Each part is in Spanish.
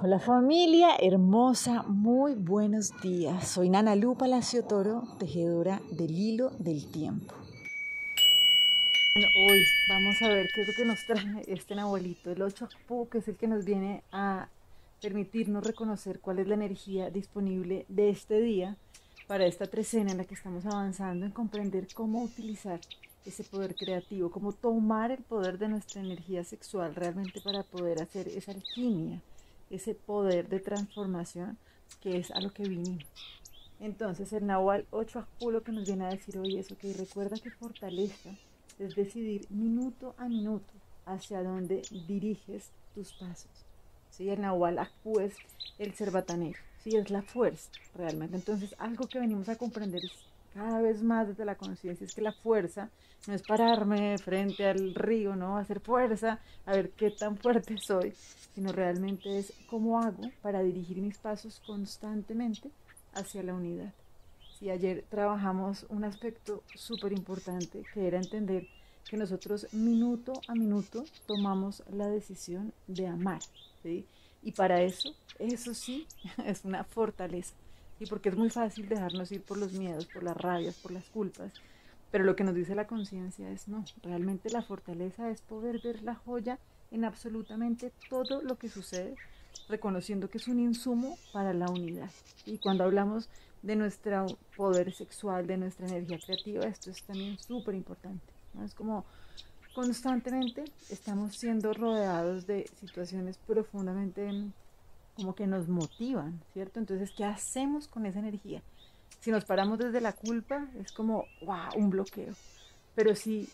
Hola familia hermosa, muy buenos días. Soy Nana Lu Palacio Toro, tejedora del hilo del tiempo. Hoy vamos a ver qué es lo que nos trae este abuelito, el 8 Akpu, que es el que nos viene a permitirnos reconocer cuál es la energía disponible de este día para esta trecena en la que estamos avanzando en comprender cómo utilizar ese poder creativo, cómo tomar el poder de nuestra energía sexual realmente para poder hacer esa alquimia ese poder de transformación que es a lo que vinimos. Entonces el Nahual 8 lo que nos viene a decir hoy eso, que recuerda que fortaleza es decidir minuto a minuto hacia dónde diriges tus pasos. ¿Sí? El Nahual Akpu es el cerbatanero, ¿sí? es la fuerza realmente. Entonces algo que venimos a comprender es cada vez más desde la conciencia es que la fuerza no es pararme frente al río, ¿no? Hacer fuerza, a ver qué tan fuerte soy, sino realmente es cómo hago para dirigir mis pasos constantemente hacia la unidad. Si ayer trabajamos un aspecto súper importante que era entender que nosotros minuto a minuto tomamos la decisión de amar, ¿sí? Y para eso, eso sí, es una fortaleza y porque es muy fácil dejarnos ir por los miedos, por las rabias, por las culpas. Pero lo que nos dice la conciencia es no, realmente la fortaleza es poder ver la joya en absolutamente todo lo que sucede, reconociendo que es un insumo para la unidad. Y cuando hablamos de nuestro poder sexual, de nuestra energía creativa, esto es también súper importante. Es como constantemente estamos siendo rodeados de situaciones profundamente como que nos motivan, ¿cierto? Entonces, ¿qué hacemos con esa energía? Si nos paramos desde la culpa, es como, wow, un bloqueo. Pero si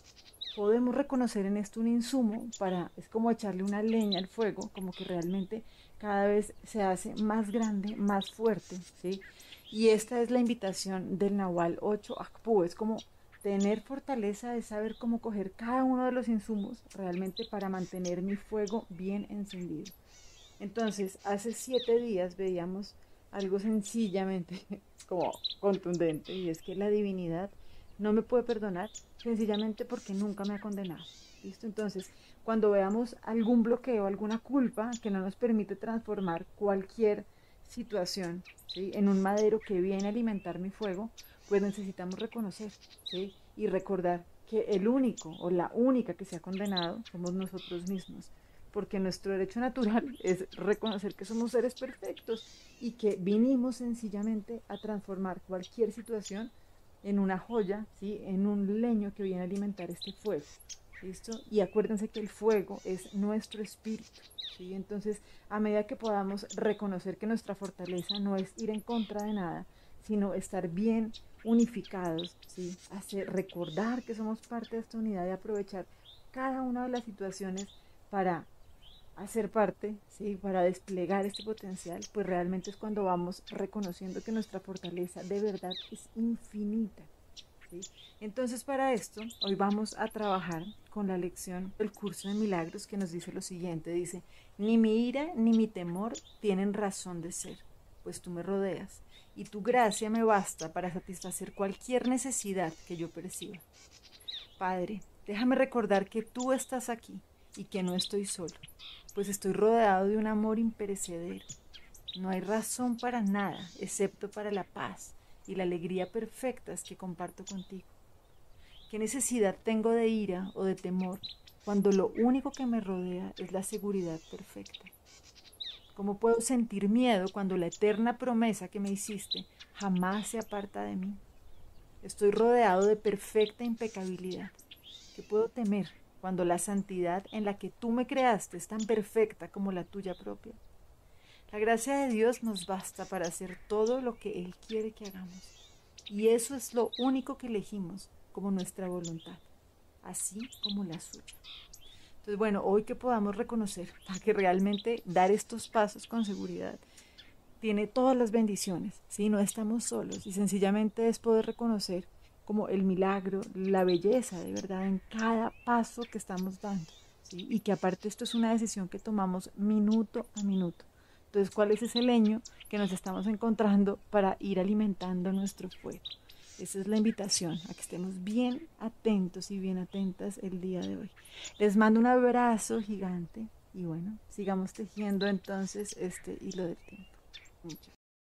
podemos reconocer en esto un insumo para, es como echarle una leña al fuego, como que realmente cada vez se hace más grande, más fuerte, ¿sí? Y esta es la invitación del Nahual 8 Akpu, es como tener fortaleza de saber cómo coger cada uno de los insumos realmente para mantener mi fuego bien encendido. Entonces, hace siete días veíamos algo sencillamente como contundente y es que la divinidad no me puede perdonar sencillamente porque nunca me ha condenado. ¿Listo? Entonces, cuando veamos algún bloqueo, alguna culpa que no nos permite transformar cualquier situación en un madero que viene a alimentar mi fuego, pues necesitamos reconocer y recordar que el único o la única que se ha condenado somos nosotros mismos porque nuestro derecho natural es reconocer que somos seres perfectos y que vinimos sencillamente a transformar cualquier situación en una joya, ¿sí? en un leño que viene a alimentar este fuego. ¿Listo? Y acuérdense que el fuego es nuestro espíritu. ¿sí? Entonces, a medida que podamos reconocer que nuestra fortaleza no es ir en contra de nada, sino estar bien unificados, ¿sí? Hacer, recordar que somos parte de esta unidad y aprovechar cada una de las situaciones para hacer parte, ¿sí? para desplegar este potencial, pues realmente es cuando vamos reconociendo que nuestra fortaleza de verdad es infinita. Entonces para esto, hoy vamos a trabajar con la lección del curso de milagros que nos dice lo siguiente, dice, ni mi ira ni mi temor tienen razón de ser, pues tú me rodeas y tu gracia me basta para satisfacer cualquier necesidad que yo perciba. Padre, déjame recordar que tú estás aquí y que no estoy solo pues estoy rodeado de un amor imperecedero. No hay razón para nada, excepto para la paz y la alegría perfectas que comparto contigo. ¿Qué necesidad tengo de ira o de temor cuando lo único que me rodea es la seguridad perfecta? ¿Cómo puedo sentir miedo cuando la eterna promesa que me hiciste jamás se aparta de mí? Estoy rodeado de perfecta impecabilidad. ¿Qué puedo temer cuando la santidad en la que tú me creaste es tan perfecta como la tuya propia. La gracia de Dios nos basta para hacer todo lo que Él quiere que hagamos. Y eso es lo único que elegimos como nuestra voluntad, así como la suya. Entonces, bueno, hoy que podamos reconocer a que realmente dar estos pasos con seguridad tiene todas las bendiciones, ¿sí? No estamos solos y sencillamente es poder reconocer como el milagro, la belleza de verdad en cada paso que estamos dando. Y que aparte esto es una decisión que tomamos minuto a minuto. Entonces, ¿cuál es ese leño que nos estamos encontrando para ir alimentando nuestro fuego? Esa es la invitación a que estemos bien atentos y bien atentas el día de hoy. Les mando un abrazo gigante Y bueno, sigamos tejiendo entonces este hilo del tiempo.